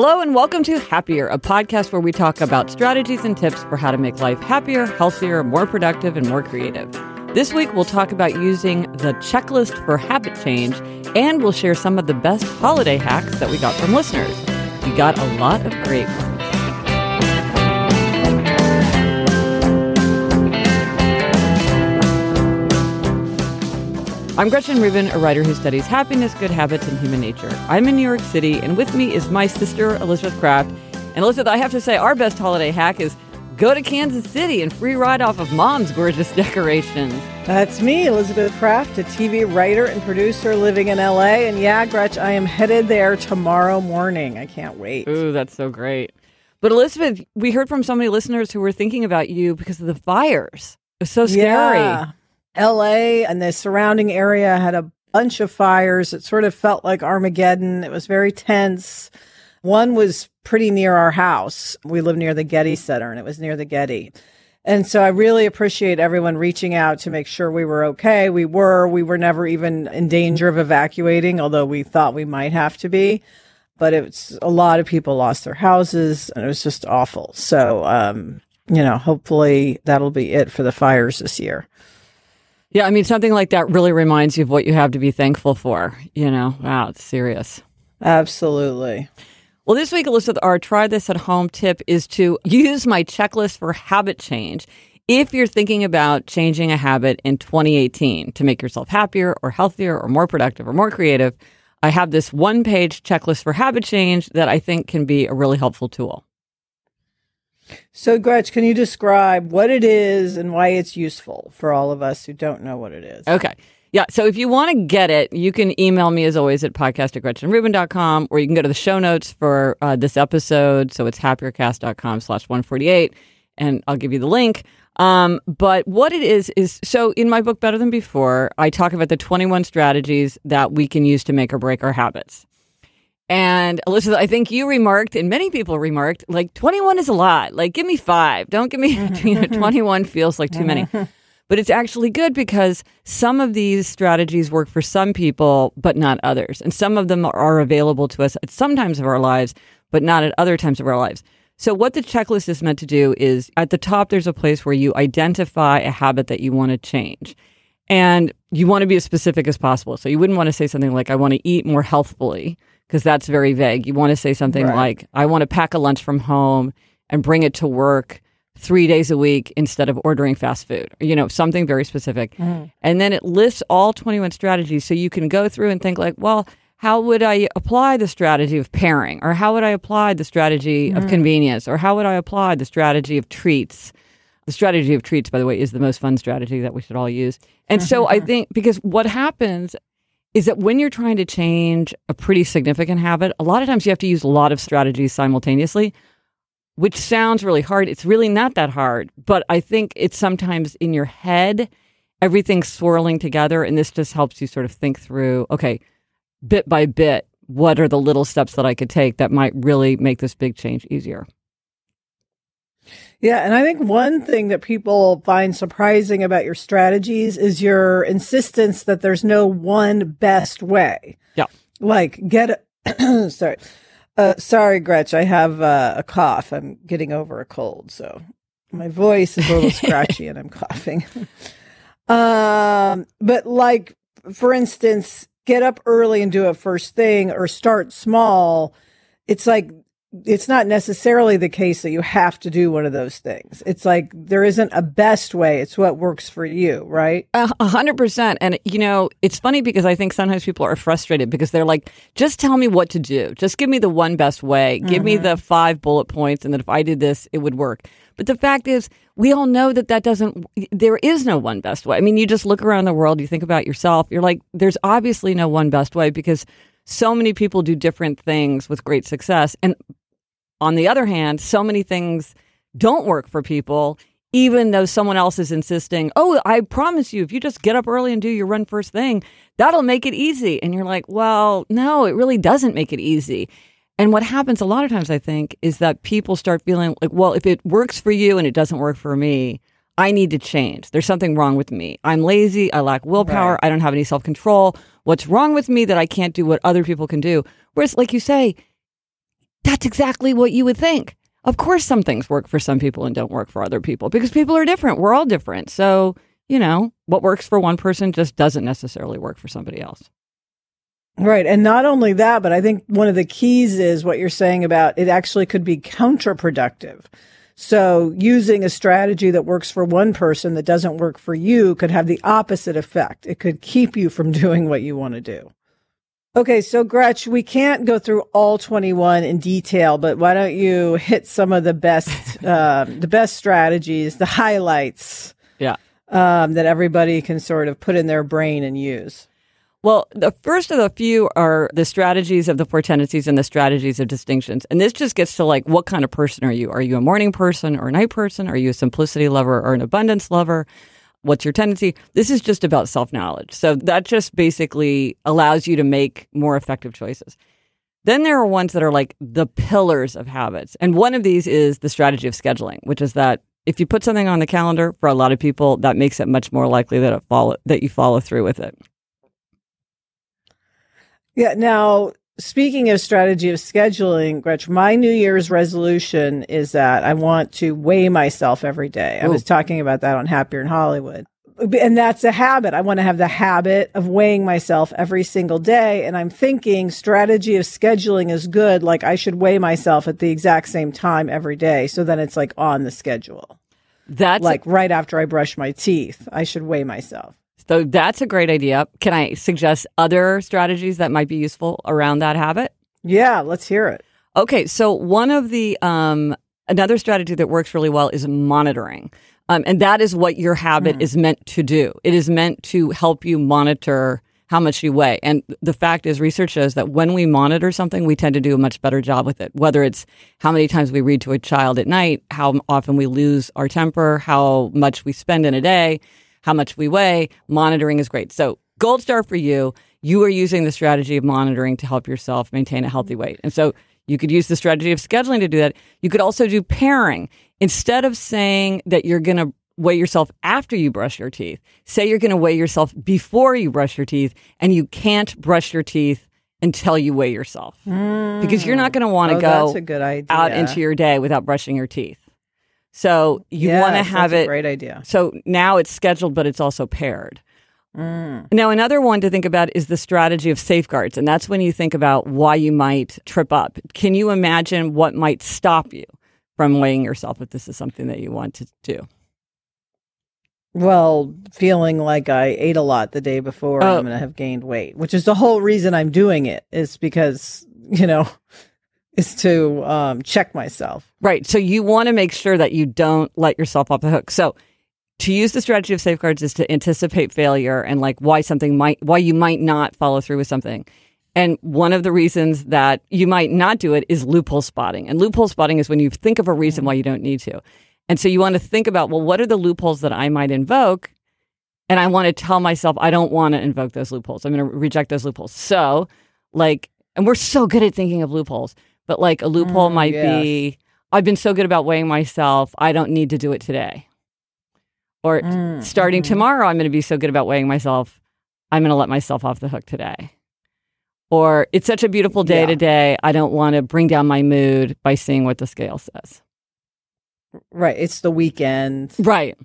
Hello, and welcome to Happier, a podcast where we talk about strategies and tips for how to make life happier, healthier, more productive, and more creative. This week, we'll talk about using the checklist for habit change, and we'll share some of the best holiday hacks that we got from listeners. We got a lot of great ones. I'm Gretchen Rubin, a writer who studies happiness, good habits, and human nature. I'm in New York City, and with me is my sister, Elizabeth Craft. And Elizabeth, I have to say, our best holiday hack is go to Kansas City and free ride off of mom's gorgeous decorations. That's me, Elizabeth Craft, a TV writer and producer living in LA. And yeah, Gretch, I am headed there tomorrow morning. I can't wait. Ooh, that's so great. But Elizabeth, we heard from so many listeners who were thinking about you because of the fires. It was so scary. Yeah. LA and the surrounding area had a bunch of fires. It sort of felt like Armageddon. It was very tense. One was pretty near our house. We live near the Getty Center and it was near the Getty. And so I really appreciate everyone reaching out to make sure we were okay. We were. We were never even in danger of evacuating, although we thought we might have to be. But it's a lot of people lost their houses and it was just awful. So, um, you know, hopefully that'll be it for the fires this year. Yeah, I mean, something like that really reminds you of what you have to be thankful for. You know, wow, it's serious. Absolutely. Well, this week, Elizabeth, our try this at home tip is to use my checklist for habit change. If you're thinking about changing a habit in 2018 to make yourself happier or healthier or more productive or more creative, I have this one page checklist for habit change that I think can be a really helpful tool. So, Gretch, can you describe what it is and why it's useful for all of us who don't know what it is? Okay. Yeah. So if you want to get it, you can email me as always at podcast at gretchenrubin.com or you can go to the show notes for uh, this episode. So it's happiercast.com slash 148 and I'll give you the link. Um, but what it is, is so in my book, Better Than Before, I talk about the 21 strategies that we can use to make or break our habits. And Elizabeth, I think you remarked, and many people remarked, like 21 is a lot. Like, give me five. Don't give me, you know, 21 feels like too many. But it's actually good because some of these strategies work for some people, but not others. And some of them are available to us at some times of our lives, but not at other times of our lives. So, what the checklist is meant to do is at the top, there's a place where you identify a habit that you want to change. And you want to be as specific as possible. So, you wouldn't want to say something like, I want to eat more healthfully because that's very vague. You want to say something right. like, I want to pack a lunch from home and bring it to work three days a week instead of ordering fast food, you know, something very specific. Mm. And then it lists all 21 strategies. So you can go through and think, like, well, how would I apply the strategy of pairing? Or how would I apply the strategy mm. of convenience? Or how would I apply the strategy of treats? The strategy of treats, by the way, is the most fun strategy that we should all use. And so I think because what happens is that when you're trying to change a pretty significant habit, a lot of times you have to use a lot of strategies simultaneously, which sounds really hard. It's really not that hard, but I think it's sometimes in your head, everything's swirling together. And this just helps you sort of think through, okay, bit by bit, what are the little steps that I could take that might really make this big change easier? Yeah. And I think one thing that people find surprising about your strategies is your insistence that there's no one best way. Yeah. Like get a, sorry. Uh, sorry, Gretch, I have uh, a cough. I'm getting over a cold. So my voice is a little scratchy and I'm coughing. um, but like, for instance, get up early and do it first thing or start small. It's like it's not necessarily the case that you have to do one of those things. It's like there isn't a best way. It's what works for you, right? A hundred percent. And you know, it's funny because I think sometimes people are frustrated because they're like, just tell me what to do. Just give me the one best way. Give mm-hmm. me the five bullet points. And that if I did this, it would work. But the fact is, we all know that that doesn't, there is no one best way. I mean, you just look around the world, you think about yourself, you're like, there's obviously no one best way because so many people do different things with great success. And on the other hand, so many things don't work for people, even though someone else is insisting, oh, I promise you, if you just get up early and do your run first thing, that'll make it easy. And you're like, well, no, it really doesn't make it easy. And what happens a lot of times, I think, is that people start feeling like, well, if it works for you and it doesn't work for me, I need to change. There's something wrong with me. I'm lazy. I lack willpower. Right. I don't have any self control. What's wrong with me that I can't do what other people can do? Whereas, like you say, that's exactly what you would think. Of course, some things work for some people and don't work for other people because people are different. We're all different. So, you know, what works for one person just doesn't necessarily work for somebody else. Right. And not only that, but I think one of the keys is what you're saying about it actually could be counterproductive. So using a strategy that works for one person that doesn't work for you could have the opposite effect. It could keep you from doing what you want to do. Okay, so Gretch, we can't go through all 21 in detail, but why don't you hit some of the best, uh, the best strategies, the highlights, yeah, um, that everybody can sort of put in their brain and use. Well, the first of the few are the strategies of the four tendencies and the strategies of distinctions. And this just gets to like, what kind of person are you? Are you a morning person or a night person? Are you a simplicity lover or an abundance lover? What's your tendency? This is just about self knowledge. So that just basically allows you to make more effective choices. Then there are ones that are like the pillars of habits. And one of these is the strategy of scheduling, which is that if you put something on the calendar for a lot of people, that makes it much more likely that it follow that you follow through with it. Yeah. Now, speaking of strategy of scheduling, Gretch, my New Year's resolution is that I want to weigh myself every day. Ooh. I was talking about that on Happier in Hollywood. And that's a habit. I want to have the habit of weighing myself every single day. And I'm thinking strategy of scheduling is good. Like I should weigh myself at the exact same time every day. So then it's like on the schedule. That's like a- right after I brush my teeth, I should weigh myself. So that's a great idea. Can I suggest other strategies that might be useful around that habit? Yeah, let's hear it. Okay, so one of the um, another strategy that works really well is monitoring. Um, and that is what your habit mm. is meant to do. It is meant to help you monitor how much you weigh. And the fact is, research shows that when we monitor something, we tend to do a much better job with it. Whether it's how many times we read to a child at night, how often we lose our temper, how much we spend in a day, how much we weigh. Monitoring is great. So, gold star for you. You are using the strategy of monitoring to help yourself maintain a healthy weight. And so, you could use the strategy of scheduling to do that. You could also do pairing. Instead of saying that you're going to weigh yourself after you brush your teeth, say you're going to weigh yourself before you brush your teeth, and you can't brush your teeth until you weigh yourself mm. because you're not going to want to oh, go out into your day without brushing your teeth. So you yes, want to have it. great idea. So now it's scheduled, but it's also paired. Mm. Now, another one to think about is the strategy of safeguards. And that's when you think about why you might trip up. Can you imagine what might stop you from weighing yourself if this is something that you want to do? Well, feeling like I ate a lot the day before, oh. I'm going to have gained weight, which is the whole reason I'm doing it, is because, you know, is to um, check myself. Right. So you want to make sure that you don't let yourself off the hook. So to use the strategy of safeguards is to anticipate failure and like why something might, why you might not follow through with something. And one of the reasons that you might not do it is loophole spotting. And loophole spotting is when you think of a reason why you don't need to. And so you want to think about, well, what are the loopholes that I might invoke? And I want to tell myself, I don't want to invoke those loopholes. I'm going to reject those loopholes. So, like, and we're so good at thinking of loopholes. But like a loophole mm, might yes. be I've been so good about weighing myself, I don't need to do it today. Or mm, starting mm-hmm. tomorrow, I'm going to be so good about weighing myself, I'm going to let myself off the hook today. Or it's such a beautiful day yeah. today, I don't want to bring down my mood by seeing what the scale says. Right. It's the weekend. Right.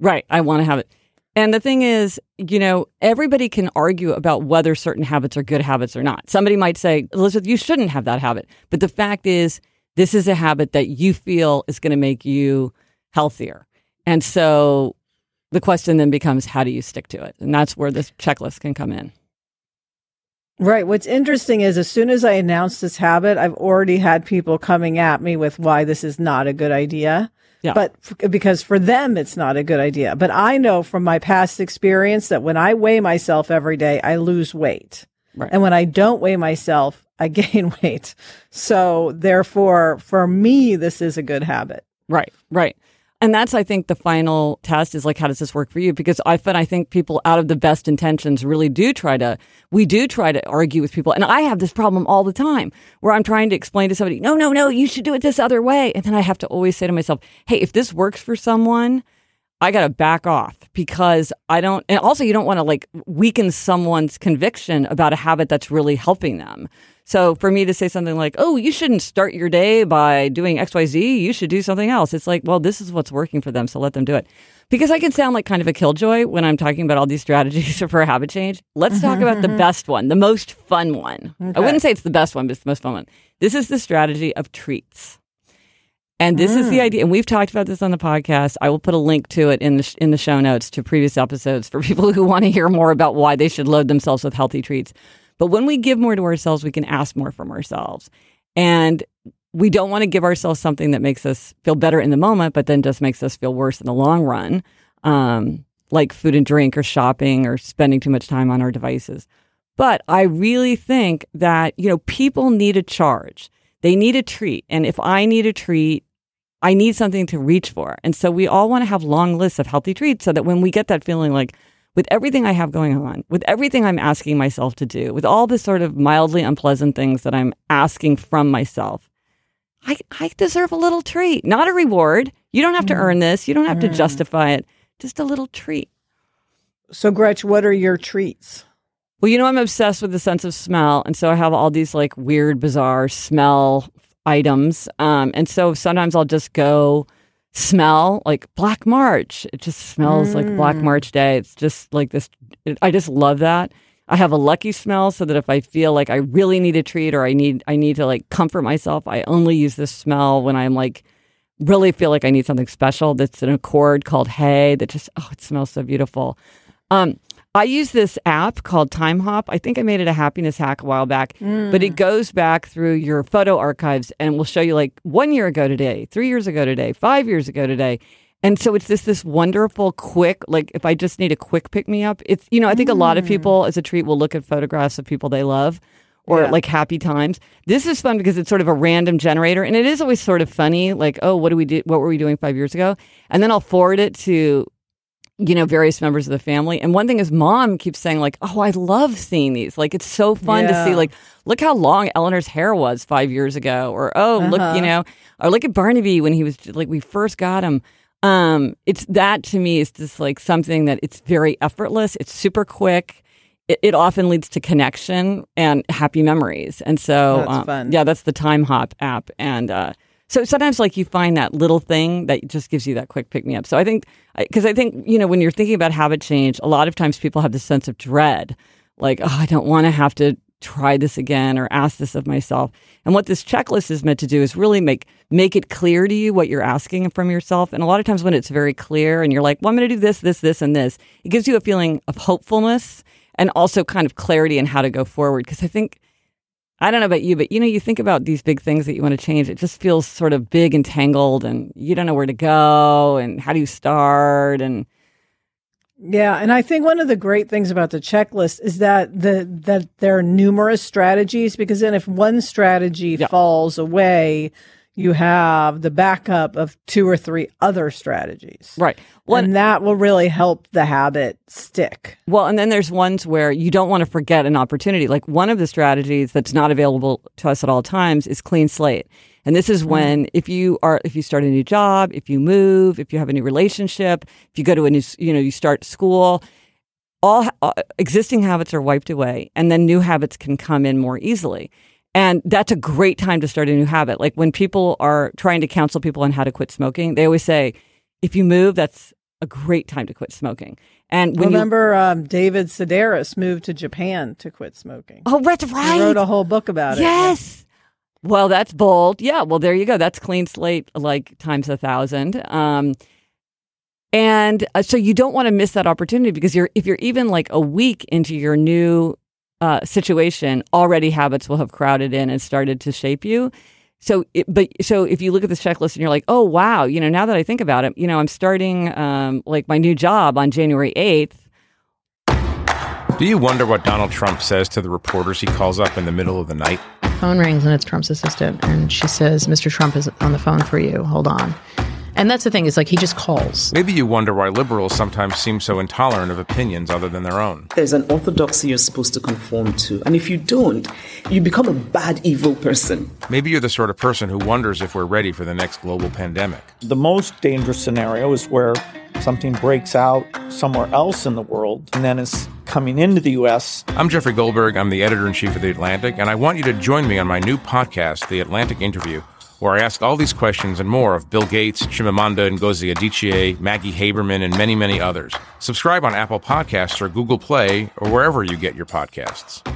Right. I want to have it. And the thing is, you know, everybody can argue about whether certain habits are good habits or not. Somebody might say, Elizabeth, you shouldn't have that habit. But the fact is, this is a habit that you feel is going to make you healthier. And so the question then becomes, how do you stick to it? And that's where this checklist can come in. Right. What's interesting is as soon as I announced this habit, I've already had people coming at me with why this is not a good idea. Yeah. But f- because for them, it's not a good idea. But I know from my past experience that when I weigh myself every day, I lose weight. Right. And when I don't weigh myself, I gain weight. So therefore, for me, this is a good habit. Right. Right. And that's, I think, the final test is like, how does this work for you? Because I find I think people out of the best intentions really do try to, we do try to argue with people. And I have this problem all the time where I'm trying to explain to somebody, no, no, no, you should do it this other way. And then I have to always say to myself, hey, if this works for someone, I got to back off because I don't, and also you don't want to like weaken someone's conviction about a habit that's really helping them. So for me to say something like, oh, you shouldn't start your day by doing XYZ, you should do something else. It's like, well, this is what's working for them, so let them do it. Because I can sound like kind of a killjoy when I'm talking about all these strategies for habit change. Let's talk about the mm-hmm. best one, the most fun one. Okay. I wouldn't say it's the best one, but it's the most fun one. This is the strategy of treats. And this mm. is the mm. idea. And we've talked about this on the podcast. I will put a link to it in the, in the show notes to previous episodes for people who want to hear more about why they should load themselves with healthy treats. But when we give more to ourselves, we can ask more from ourselves. And we don't want to give ourselves something that makes us feel better in the moment, but then just makes us feel worse in the long run, um, like food and drink or shopping or spending too much time on our devices. But I really think that, you know, people need a charge. They need a treat. And if I need a treat, I need something to reach for. And so we all want to have long lists of healthy treats so that when we get that feeling like, with everything I have going on, with everything I'm asking myself to do, with all the sort of mildly unpleasant things that I'm asking from myself, I, I deserve a little treat, not a reward. You don't have to earn this. You don't have to mm. justify it. Just a little treat. So, Gretch, what are your treats? Well, you know, I'm obsessed with the sense of smell. And so I have all these like weird, bizarre smell items. Um, and so sometimes I'll just go smell like Black March. It just smells mm. like Black mm. March Day. It's just like this. It, I just love that. I have a lucky smell so that if I feel like I really need a treat or I need I need to like comfort myself, I only use this smell when I'm like really feel like I need something special. That's an accord called Hay that just oh it smells so beautiful. Um, I use this app called Timehop. I think I made it a happiness hack a while back, mm. but it goes back through your photo archives and will show you like one year ago today, three years ago today, five years ago today. And so it's this this wonderful quick like if I just need a quick pick me up, it's you know I think mm. a lot of mm. people as a treat will look at photographs of people they love or yeah. like happy times. This is fun because it's sort of a random generator and it is always sort of funny like oh what do we do what were we doing 5 years ago? And then I'll forward it to you know, various members of the family. And one thing is mom keeps saying like, "Oh, I love seeing these. Like it's so fun yeah. to see like look how long Eleanor's hair was 5 years ago or oh, uh-huh. look, you know, or look at Barnaby when he was like we first got him." Um, it's that to me is just like something that it's very effortless, it's super quick. It, it often leads to connection and happy memories. And so, um, yeah, that's the Timehop app. And, uh, so sometimes, like you find that little thing that just gives you that quick pick me up. So I think, because I think you know, when you're thinking about habit change, a lot of times people have this sense of dread, like, oh, I don't want to have to try this again or ask this of myself. And what this checklist is meant to do is really make make it clear to you what you're asking from yourself. And a lot of times when it's very clear and you're like, well, I'm going to do this, this, this, and this, it gives you a feeling of hopefulness and also kind of clarity in how to go forward. Because I think I don't know about you, but you know, you think about these big things that you want to change, it just feels sort of big and tangled and you don't know where to go and how do you start and yeah, and I think one of the great things about the checklist is that the that there are numerous strategies because then if one strategy yeah. falls away, you have the backup of two or three other strategies. Right. Well, and that will really help the habit stick. Well, and then there's ones where you don't want to forget an opportunity. Like one of the strategies that's not available to us at all times is clean slate. And this is mm. when if you are if you start a new job, if you move, if you have a new relationship, if you go to a new you know, you start school, all, all existing habits are wiped away and then new habits can come in more easily. And that's a great time to start a new habit. Like when people are trying to counsel people on how to quit smoking, they always say, if you move, that's a great time to quit smoking. And remember, you, um, David Sedaris moved to Japan to quit smoking. Oh, that's right. He wrote a whole book about yes. it. Yes. Well, that's bold. Yeah. Well, there you go. That's clean slate, like times a thousand. Um, and uh, so you don't want to miss that opportunity because you're if you're even like a week into your new uh, situation, already habits will have crowded in and started to shape you. So, it, but so if you look at this checklist and you're like, oh wow, you know, now that I think about it, you know, I'm starting um, like my new job on January eighth. Do you wonder what Donald Trump says to the reporters he calls up in the middle of the night? Phone rings and it's Trump's assistant, and she says, "Mr. Trump is on the phone for you. Hold on." And that's the thing, is like he just calls. Maybe you wonder why liberals sometimes seem so intolerant of opinions other than their own. There's an orthodoxy you're supposed to conform to. And if you don't, you become a bad, evil person. Maybe you're the sort of person who wonders if we're ready for the next global pandemic. The most dangerous scenario is where something breaks out somewhere else in the world and then is coming into the U.S. I'm Jeffrey Goldberg. I'm the editor in chief of The Atlantic, and I want you to join me on my new podcast, The Atlantic Interview where I ask all these questions and more of Bill Gates, Chimamanda Ngozi Adichie, Maggie Haberman, and many, many others. Subscribe on Apple Podcasts or Google Play or wherever you get your podcasts.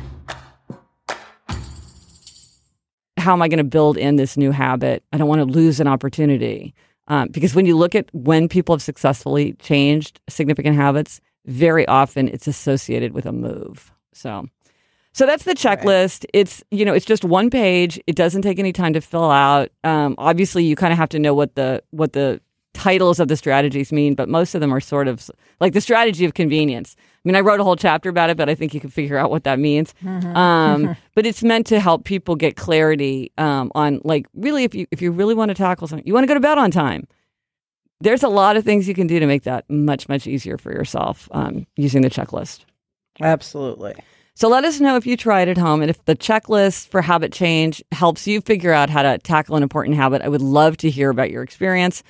How am I going to build in this new habit? I don't want to lose an opportunity. Um, because when you look at when people have successfully changed significant habits, very often it's associated with a move. So so that's the checklist. Right. It's you know it's just one page. It doesn't take any time to fill out. Um, obviously, you kind of have to know what the what the titles of the strategies mean, but most of them are sort of like the strategy of convenience. I mean, I wrote a whole chapter about it, but I think you can figure out what that means. Mm-hmm. Um, but it's meant to help people get clarity um, on like really if you if you really want to tackle something, you want to go to bed on time. There's a lot of things you can do to make that much much easier for yourself um, using the checklist. Absolutely. So let us know if you try it at home and if the checklist for habit change helps you figure out how to tackle an important habit. I would love to hear about your experience.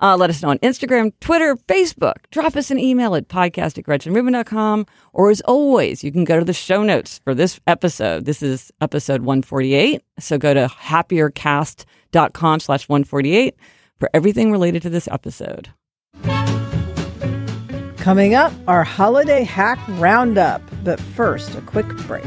Uh, let us know on Instagram, Twitter, Facebook. Drop us an email at podcast at GretchenRubin.com. Or as always, you can go to the show notes for this episode. This is episode 148. So go to happiercast.com slash 148 for everything related to this episode. Coming up, our holiday hack roundup. But first, a quick break.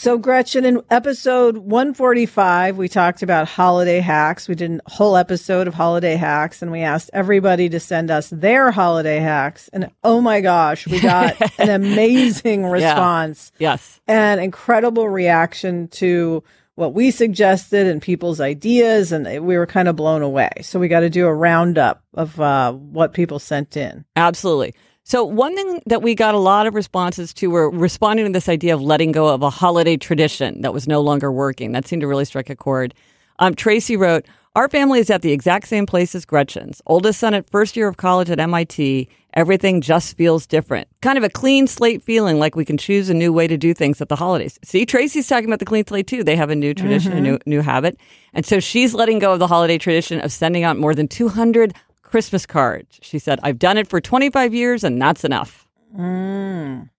So, Gretchen, in episode 145, we talked about holiday hacks. We did a whole episode of holiday hacks and we asked everybody to send us their holiday hacks. And oh my gosh, we got an amazing response. Yeah. Yes. An incredible reaction to what we suggested and people's ideas. And we were kind of blown away. So, we got to do a roundup of uh, what people sent in. Absolutely. So, one thing that we got a lot of responses to were responding to this idea of letting go of a holiday tradition that was no longer working. That seemed to really strike a chord. Um, Tracy wrote, Our family is at the exact same place as Gretchen's. Oldest son at first year of college at MIT. Everything just feels different. Kind of a clean slate feeling like we can choose a new way to do things at the holidays. See, Tracy's talking about the clean slate too. They have a new tradition, mm-hmm. a new, new habit. And so she's letting go of the holiday tradition of sending out more than 200 Christmas cards. She said, I've done it for 25 years and that's enough. Mm.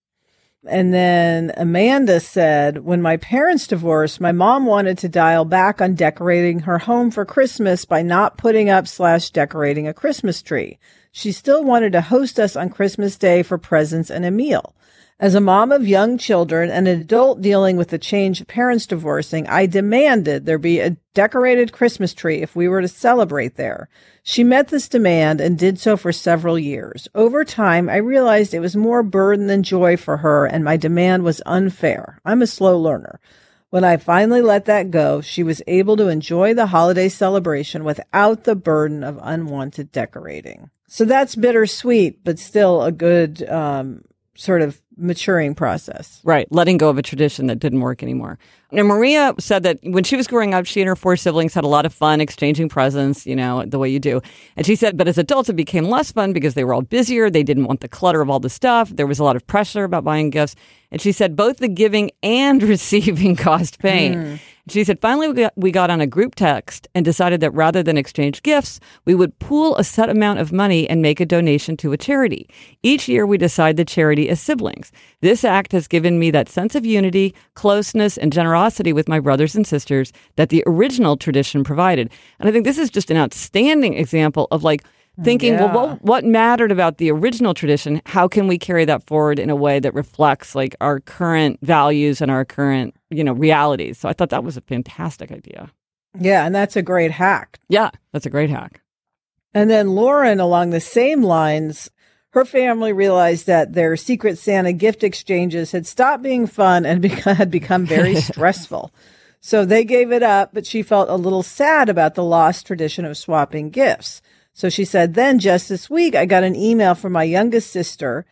And then Amanda said, when my parents divorced, my mom wanted to dial back on decorating her home for Christmas by not putting up slash decorating a Christmas tree. She still wanted to host us on Christmas Day for presents and a meal. As a mom of young children and an adult dealing with the change of parents divorcing, I demanded there be a decorated Christmas tree if we were to celebrate there. She met this demand and did so for several years. Over time, I realized it was more burden than joy for her and my demand was unfair. I'm a slow learner. When I finally let that go, she was able to enjoy the holiday celebration without the burden of unwanted decorating. So that's bittersweet, but still a good um, sort of maturing process. Right. Letting go of a tradition that didn't work anymore. Now, Maria said that when she was growing up, she and her four siblings had a lot of fun exchanging presents, you know, the way you do. And she said, but as adults, it became less fun because they were all busier. They didn't want the clutter of all the stuff. There was a lot of pressure about buying gifts. And she said both the giving and receiving caused pain. Mm. She said, finally, we got, we got on a group text and decided that rather than exchange gifts, we would pool a set amount of money and make a donation to a charity. Each year, we decide the charity as siblings. This act has given me that sense of unity, closeness, and generosity with my brothers and sisters that the original tradition provided. And I think this is just an outstanding example of like, thinking, yeah. well, what, what mattered about the original tradition? How can we carry that forward in a way that reflects like our current values and our current, you know, realities? So I thought that was a fantastic idea. Yeah, and that's a great hack. Yeah, that's a great hack. And then Lauren, along the same lines, her family realized that their Secret Santa gift exchanges had stopped being fun and had become very stressful. So they gave it up, but she felt a little sad about the lost tradition of swapping gifts. So she said, then just this week, I got an email from my youngest sister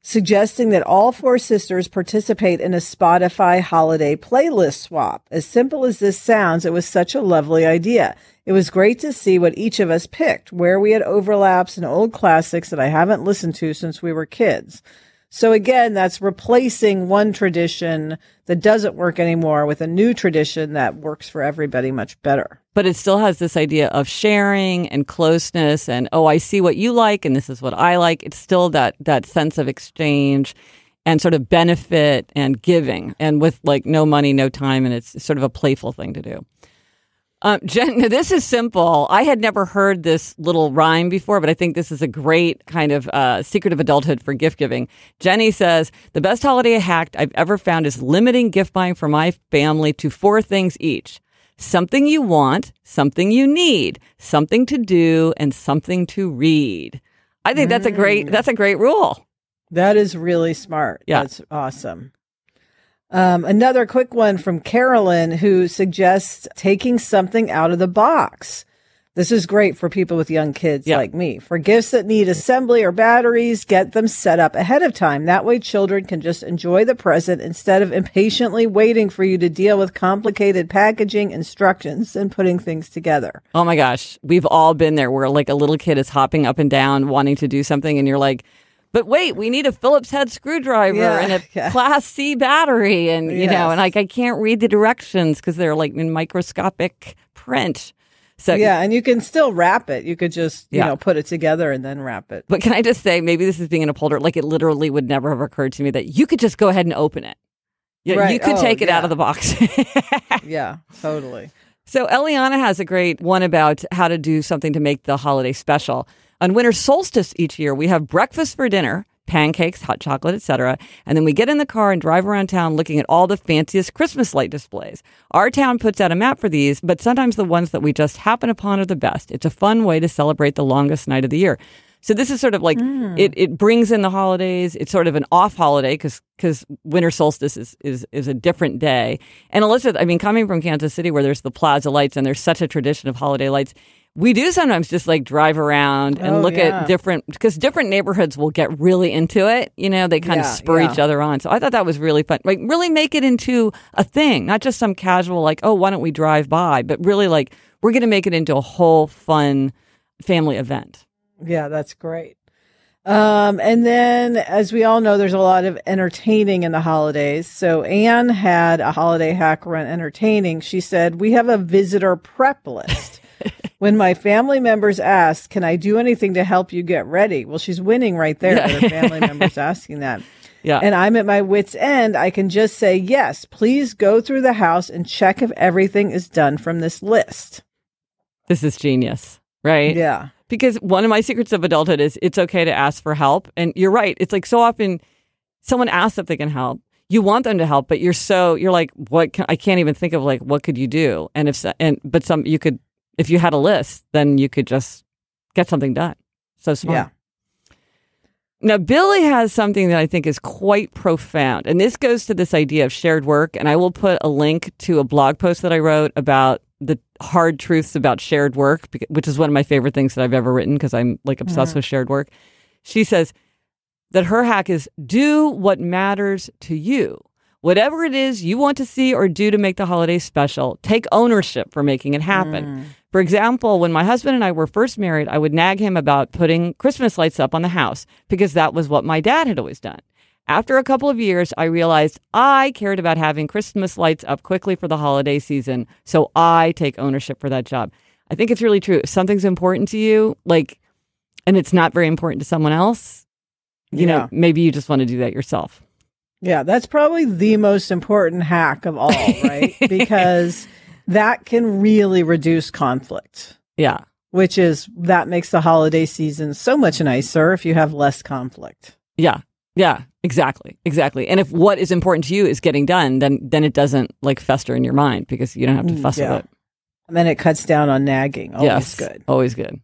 suggesting that all four sisters participate in a Spotify holiday playlist swap. As simple as this sounds, it was such a lovely idea. It was great to see what each of us picked, where we had overlaps and old classics that I haven't listened to since we were kids. So again, that's replacing one tradition that doesn't work anymore with a new tradition that works for everybody much better. But it still has this idea of sharing and closeness and oh, I see what you like and this is what I like. It's still that that sense of exchange and sort of benefit and giving and with like no money, no time and it's sort of a playful thing to do. Um, Jen, this is simple. I had never heard this little rhyme before, but I think this is a great kind of uh, secret of adulthood for gift giving. Jenny says, The best holiday hack I've ever found is limiting gift buying for my family to four things each something you want, something you need, something to do, and something to read. I think that's a great that's a great rule. That is really smart. Yeah. That's awesome. Um, another quick one from Carolyn who suggests taking something out of the box. This is great for people with young kids Yeah. like me. For gifts that need assembly or batteries, get them set up ahead of time. That way children can just enjoy the present instead of impatiently waiting for you to deal with complicated packaging instructions and putting things together. Oh my gosh, we've all been there where like a little kid is hopping up and down wanting to do something and you're like, but wait, we need a Phillips head screwdriver Yeah, and a yeah. class C battery and you know, and like I can't read the directions because they're like in microscopic print. So Yeah, and you can still wrap it. You could just, you Yeah. know, put it together and then wrap it. But can I just say, maybe this is being an upholder. Like it literally would never have occurred to me that you could just go ahead and open it. Yeah, you Right. could Oh, take it out of the box. Yeah, totally. So Eliana has a great one about how to do something to make the holiday special. On winter solstice each year, we have breakfast for dinner, pancakes, hot chocolate, etc. And then we get in the car and drive around town looking at all the fanciest Christmas light displays. Our town puts out a map for these, but sometimes the ones that we just happen upon are the best. It's a fun way to celebrate the longest night of the year. So this is sort of like hmm. it, it brings in the holidays. It's sort of an off holiday because because winter solstice is, is is a different day. And Elizabeth, I mean, coming from Kansas City where there's the plaza lights and there's such a tradition of holiday lights, we do sometimes just like drive around and Oh, look yeah. at different because different neighborhoods will get really into it. You know, they kind of spur yeah. each other on. So I thought that was really fun. Like really make it into a thing, not just some casual like, oh, why don't we drive by, but really like we're going to make it into a whole fun family event. Yeah, that's great. Um, and then, as we all know, there's a lot of entertaining in the holidays. So Anne had a holiday hack around entertaining. She said, We have a visitor prep list. when my family members ask, Can I do anything to help you get ready? Well, she's winning right there with her family members asking that. Yeah. And I'm at my wits' end. I can just say, Yes, please go through the house and check if everything is done from this list. This is genius, right? Yeah. Because one of my secrets of adulthood is it's okay to ask for help. And you're right. It's like so often someone asks if they can help. You want them to help, but you're so you're like, what? Can, I can't even think of like what could you do? And if so, and but some you could if you had a list, then you could just get something done. So smart. Yeah. Now, Billy has something that I think is quite profound. And this goes to this idea of shared work. And I will put a link to a blog post that I wrote about the hard truths about shared work, which is one of my favorite things that I've ever written because I'm like obsessed mm-hmm. with shared work. She says that her hack is do what matters to you. Whatever it is you want to see or do to make the holiday special, take ownership for making it happen. Mm. For example, when my husband and I were first married, I would nag him about putting Christmas lights up on the house because that was what my dad had always done. After a couple of years, I realized I cared about having Christmas lights up quickly for the holiday season, so I take ownership for that job. I think it's really true. If something's important to you, like, and it's not very important to someone else, you Yeah. know, maybe you just want to do that yourself. Yeah, that's probably the most important hack of all, right? because that can really reduce conflict, Yeah. which is that makes the holiday season so much nicer if you have less conflict. Yeah. Yeah, exactly. Exactly. And if what is important to you is getting done, then then it doesn't like fester in your mind because you don't have to fuss yeah. with it. And then it cuts down on nagging. Always yes. good. Always good.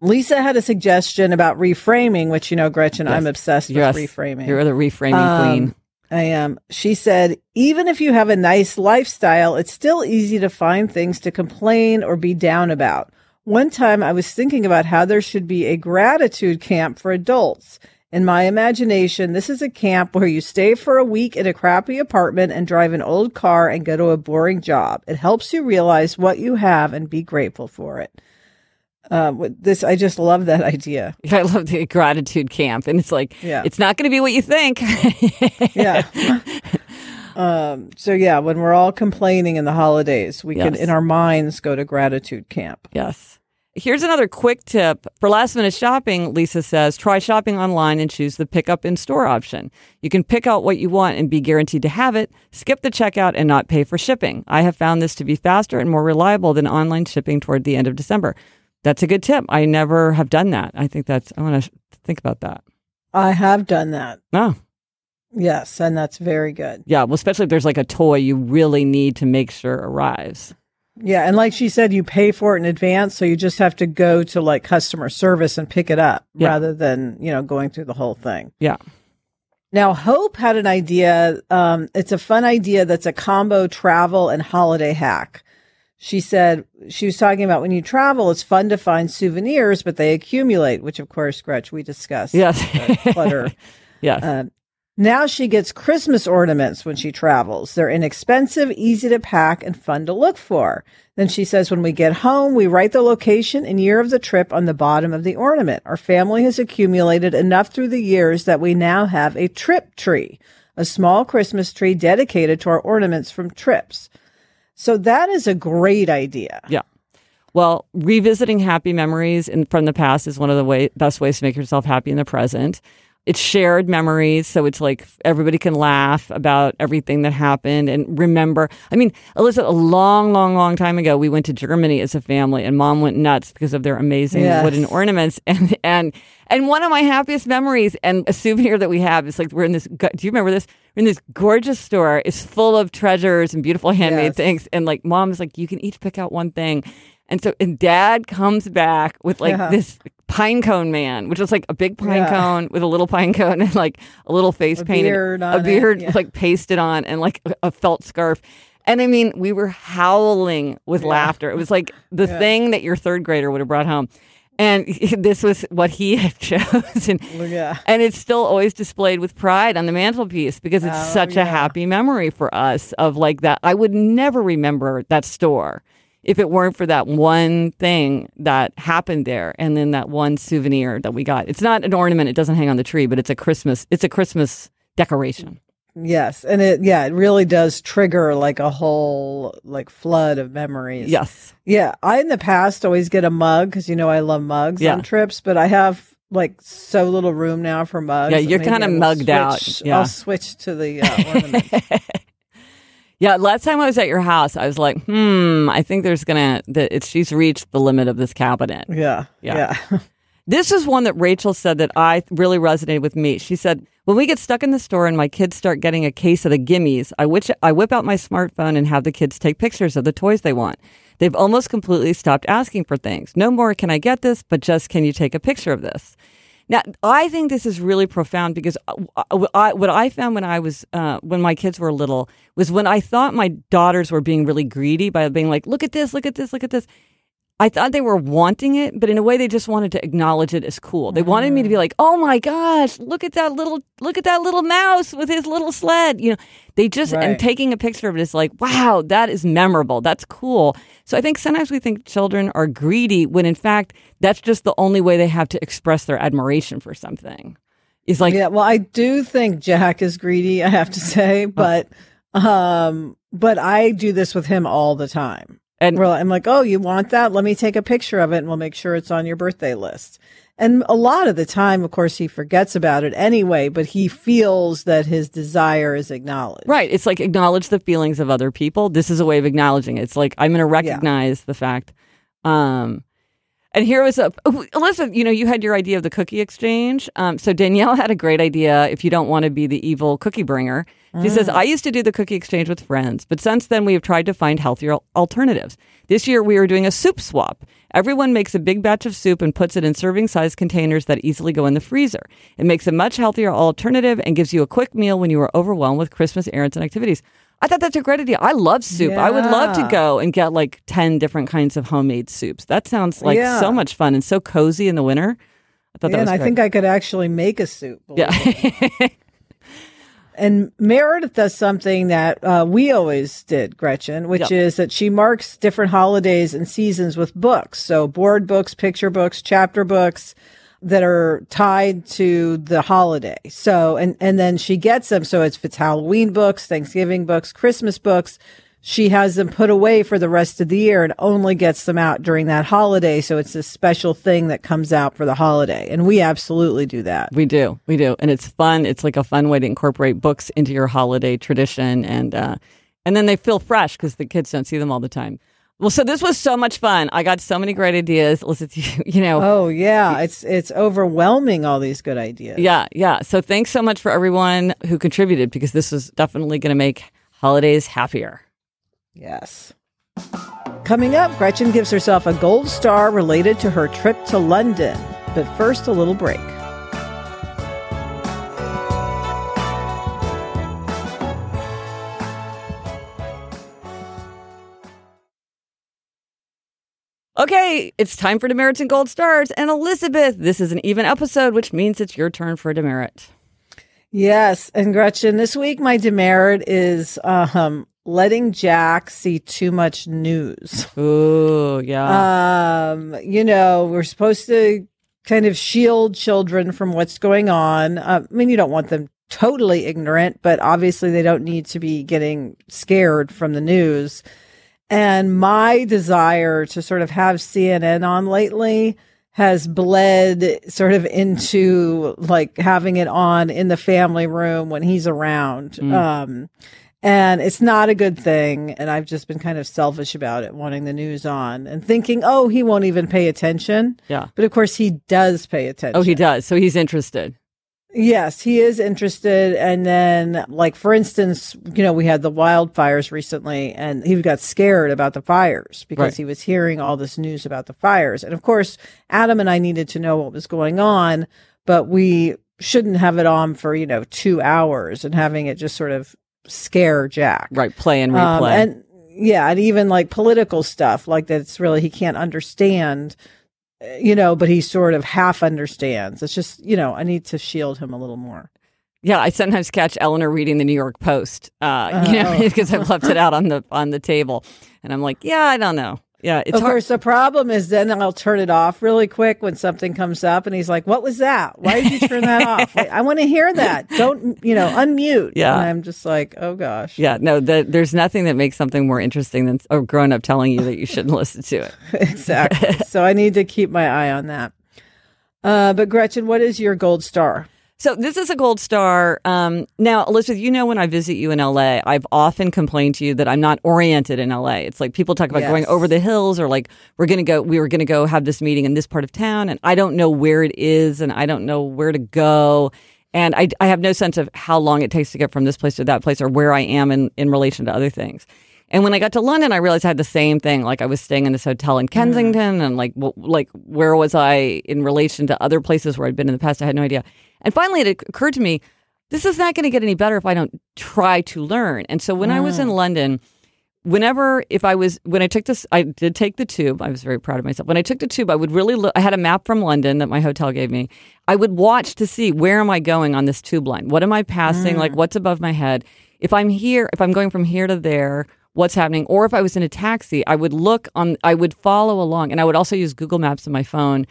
Lisa had a suggestion about reframing, which you know, Gretchen, Yes. I'm obsessed Yes. with reframing. You're the reframing Um, queen. I am. She said, even if you have a nice lifestyle, it's still easy to find things to complain or be down about. One time I was thinking about how there should be a gratitude camp for adults. In my imagination, this is a camp where you stay for a week in a crappy apartment and drive an old car and go to a boring job. It helps you realize what you have and be grateful for it. Uh, this, I just love that idea. I love the gratitude camp, and it's like, Yeah. it's not going to be what you think. Yeah. um, so yeah, when we're all complaining in the holidays, we can, in our minds, go to gratitude camp. Yes. Here's another quick tip for last minute shopping. Lisa says try shopping online and choose the pickup in store option. You can pick out what you want and be guaranteed to have it, skip the checkout, and not pay for shipping. I have found this to be faster and more reliable than online shipping toward the end of December. That's a good tip. I never have done that. I think that's, I want to think about that. I have done that. Oh, Yes, and that's very good. yeah. Well, especially if there's like a toy you really need to make sure arrives. Yeah, and like she said, you pay for it in advance, so you just have to go to like customer service and pick it up Yeah. rather than you know going through the whole thing. Yeah. Now, Hope had an idea. Um, it's a fun idea that's a combo travel and holiday hack. She said she was talking about when you travel, it's fun to find souvenirs, but they accumulate, which of course, Gretch, we discussed. Yes. clutter. yes. Uh, now she gets Christmas ornaments when she travels. They're inexpensive, easy to pack, and fun to look for. Then she says, when we get home, we write the location and year of the trip on the bottom of the ornament. Our family has accumulated enough through the years that we now have a trip tree, a small Christmas tree dedicated to our ornaments from trips. So that is a great idea. Yeah. Well, revisiting happy memories in, from the past is one of the way, best ways to make yourself happy in the present. It's shared memories, so it's like everybody can laugh about everything that happened and remember. I mean, Alyssa, a long, long, long time ago, we went to Germany as a family, and Mom went nuts because of their amazing Yes. wooden ornaments. And and and one of my happiest memories and a souvenir that we have is like we're in this. Do you remember this? We're in this gorgeous store. It's full of treasures and beautiful handmade Yes. things. And like Mom's like, you can each pick out one thing. And so, and dad comes back with like Yeah. this pine cone man, which is like a big pine Yeah. cone with a little pine cone and like a little face A painted, beard a beard yeah. like pasted on and like a- felt scarf. And I mean, we were howling with laughter. It was like the thing that your third grader would have brought home. And this was what he had chosen. Yeah. And it's still always displayed with pride on the mantelpiece because it's Oh, such a happy memory for us of like that. I would never remember that store if it weren't for that one thing that happened there and then that one souvenir that we got. It's not an ornament, it doesn't hang on the tree, but it's a Christmas it's a Christmas decoration. Yes. And it, yeah, it really does trigger like a whole like flood of memories. Yes. Yeah, I in the past always get a mug because you know I love mugs Yeah. on trips, but I have like so little room now for mugs. Yeah, you're I will mugged out. Yeah. I'll switch to the uh, ornament. Yeah, last time I was at your house, I was like, hmm, I think there's gonna that it's she's reached the limit of this cabinet. yeah, Yeah. yeah, This is one that Rachel said that I really resonated with me. She said, "When we get stuck in the store and my kids start getting a case of the gimmies, I which I whip out my smartphone and have the kids take pictures of the toys they want. They've almost completely stopped asking for things. No more can I get this, but just can you take a picture of this?" Now, I think this is really profound because uh, I, what I found when I was uh, when my kids were little was when I thought my daughters were being really greedy by being like, "Look at this, look at this, look at this." I thought they were wanting it, but in a way they just wanted to acknowledge it as cool. They wanted me to be like, "Oh my gosh, look at that little look at that little mouse with his little sled." You know, they just and taking a picture of it is like, "Wow, that is memorable. That's cool." So I think sometimes we think children are greedy when in fact that's just the only way they have to express their admiration for something. Is like, yeah. Well, I do think Jack is greedy. I have to say, Oh. but um, but I do this with him all the time. And Well, I'm like, oh, you want that? Let me take a picture of it and we'll make sure it's on your birthday list. And a lot of the time, of course, he forgets about it anyway, but he feels that his desire is acknowledged. Right. It's like acknowledge the feelings of other people. This is a way of acknowledging it. It's like I'm going to recognize the fact. Um, and here was a oh, Alyssa. You know, you had your idea of the cookie exchange. Um, so Danielle had a great idea. If you don't want to be the evil cookie bringer, she says mm. I used to do the cookie exchange with friends, but since then we have tried to find healthier alternatives. This year we are doing a soup swap. Everyone makes a big batch of soup and puts it in serving size containers that easily go in the freezer. It makes a much healthier alternative and gives you a quick meal when you are overwhelmed with Christmas errands and activities. I thought that's a great idea. I love soup. I would love to go and get like 10 different kinds of homemade soups. That sounds like Yeah. so much fun and so cozy in the winter. I thought Yeah, that was and I think I could actually make a soup. yeah. And Meredith does something that uh, we always did, Gretchen, which Yep. is that she marks different holidays and seasons with books. So board books, picture books, chapter books that are tied to the holiday. So, and, and then she gets them. So it's, it's Halloween books, Thanksgiving books, Christmas books, she has them put away for the rest of the year and only gets them out during that holiday. So it's a special thing that comes out for the holiday. And we absolutely do that. We do, we do, and it's fun. It's like a fun way to incorporate books into your holiday tradition, and uh, and then they feel fresh because the kids don't see them all the time. Well, so this was so much fun. I got so many great ideas. Listen to you, you know. Oh yeah, it's it's overwhelming all these good ideas. Yeah, yeah. So thanks so much for everyone who contributed because this is definitely going to make holidays happier. Yes. Coming up, Gretchen gives herself a gold star related to her trip to London. But first, a little break. Okay, it's time for demerits and gold stars. And Elizabeth, this is an even episode, which means it's your turn for a demerit. Yes, and Gretchen, this week my demerit is um, letting Jack see too much news. Ooh, yeah. Um, you know, we're supposed to kind of shield children from what's going on. Uh, I mean, you don't want them totally ignorant, but obviously they don't need to be getting scared from the news. And my desire to sort of have CNN on lately has bled sort of into like having it on in the family room when he's around. Um, and it's not a good thing. And I've just been kind of selfish about it, wanting the news on and thinking, oh, he won't even pay attention. yeah. But of course, he does pay attention. Oh, he does. So he's interested. Yes, he is interested. And then, like, for instance, you know, we had the wildfires recently and he got scared about the fires because Right. he was hearing all this news about the fires. And of course, Adam and I needed to know what was going on, but we shouldn't have it on for, you know, two hours and having it just sort of scare Jack. Right. Play and Um, replay. and yeah, and even like political stuff, like that's really he can't understand, you know, but he sort of half understands. It's just you know I need to shield him a little more. Yeah, I sometimes catch Eleanor reading the New York Post, uh, you know, Oh. because I've left it out on the on the table, and I'm like, yeah, I don't know. Yeah, it's of hard. course, the problem is then I'll turn it off really quick when something comes up, and he's like, "What was that? Why did you turn that off? Wait, I want to hear that. Don't you know unmute?" Yeah. and I'm just like, "Oh gosh." Yeah, no, the, there's nothing that makes something more interesting than a grown up telling you that you shouldn't listen to it. exactly. so I need to keep my eye on that. Uh, but Gretchen, what is your gold star? So this is a gold star. Um, now, Elizabeth, you know when I visit you in LA, I've often complained to you that I'm not oriented in LA. It's like people talk about going over the hills or like we're going to go, we were going to go have this meeting in this part of town, and I don't know where it is, and I don't know where to go. And I, I have no sense of how long it takes to get from this place to that place or where I am in, in relation to other things. And when I got to London, I realized I had the same thing. Like I was staying in this hotel in Kensington, and like, well, like where was I in relation to other places where I'd been in the past? I had no idea. And finally, it occurred to me, this is not going to get any better if I don't try to learn. And so when I was in mm. London, whenever if I was when I took this, I did take the tube. I was very proud of myself. When I took the tube, I would really look. I had a map from London that my hotel gave me. I would watch to see where am I going on this tube line. What am I passing? Like mm. what's above my head? If I'm here, if I'm going from here to there, what's happening? Or if I was in a taxi, I would look on. I would follow along, and I would also use Google Maps on my phone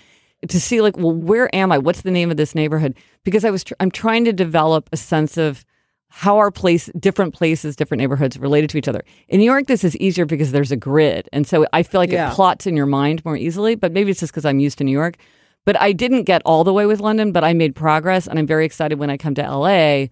to see like, well, where am I? What's the name of this neighborhood? Because I was tr- I'm trying to develop a sense of how our place different places different neighborhoods related to each other in new york this is easier because there's a grid and so i feel like Yeah. it plots in your mind more easily but maybe it's just because i'm used to new york but i didn't get all the way with london but i made progress and i'm very excited when i come to la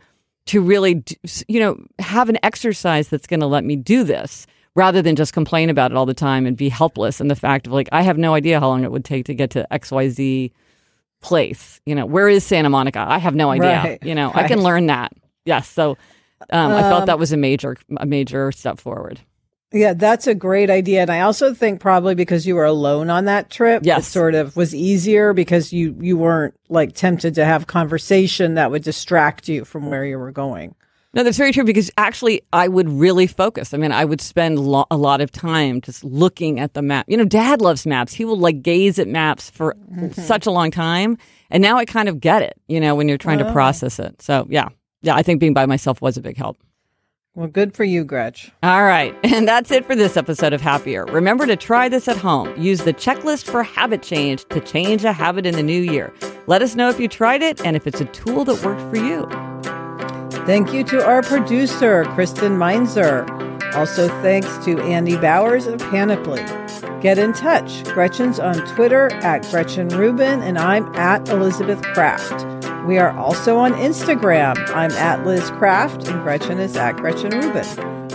to really you know have an exercise that's going to let me do this rather than just complain about it all the time and be helpless in the fact of like i have no idea how long it would take to get to xyz place you know where is santa monica? I have no idea Right, you know i can learn that. Yes so um, i felt Um, that was a major a major step forward Yeah, that's a great idea. And I also think probably because you were alone on that trip, Yes. it sort of was easier because you, you weren't like tempted to have conversation that would distract you from where you were going. No, that's very true because actually I would really focus. I mean, I would spend lo- a lot of time just looking at the map. You know, dad loves maps. He will like gaze at maps for Mm-hmm. such a long time. And now I kind of get it, you know, when you're trying to Oh. process it. So, yeah. Yeah, I think being by myself was a big help. Well, good for you, Gretch. All right. And that's it for this episode of Happier. Remember to try this at home. Use the checklist for habit change to change a habit in the new year. Let us know if you tried it and if it's a tool that worked for you. Thank you to our producer, Kristen Meinzer. Also, thanks to Andy Bowers of Panoply. Get in touch. Gretchen's on Twitter at Gretchen Rubin, and I'm at Elizabeth Craft. We are also on Instagram. I'm at Liz Craft, and Gretchen is at Gretchen Rubin.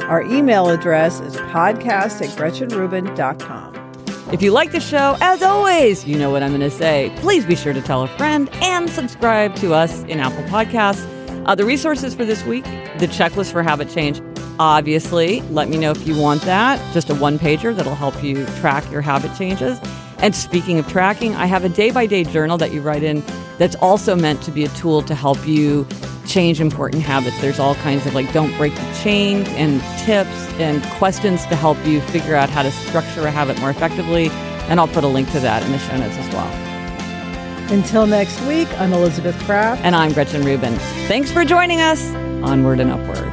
Our email address is podcast at GretchenRubin.com. If you like the show, as always, you know what I'm going to say. Please be sure to tell a friend and subscribe to us in Apple Podcasts. Uh, the resources for this week, the checklist for habit change. Obviously, let me know if you want that. Just a one pager that'll help you track your habit changes. And speaking of tracking, I have a day by day journal that you write in that's also meant to be a tool to help you change important habits. There's all kinds of like don't break the chain and tips and questions to help you figure out how to structure a habit more effectively. And I'll put a link to that in the show notes as well. Until next week, I'm Elizabeth Craft. And I'm Gretchen Rubin. Thanks for joining us. Onward and upward.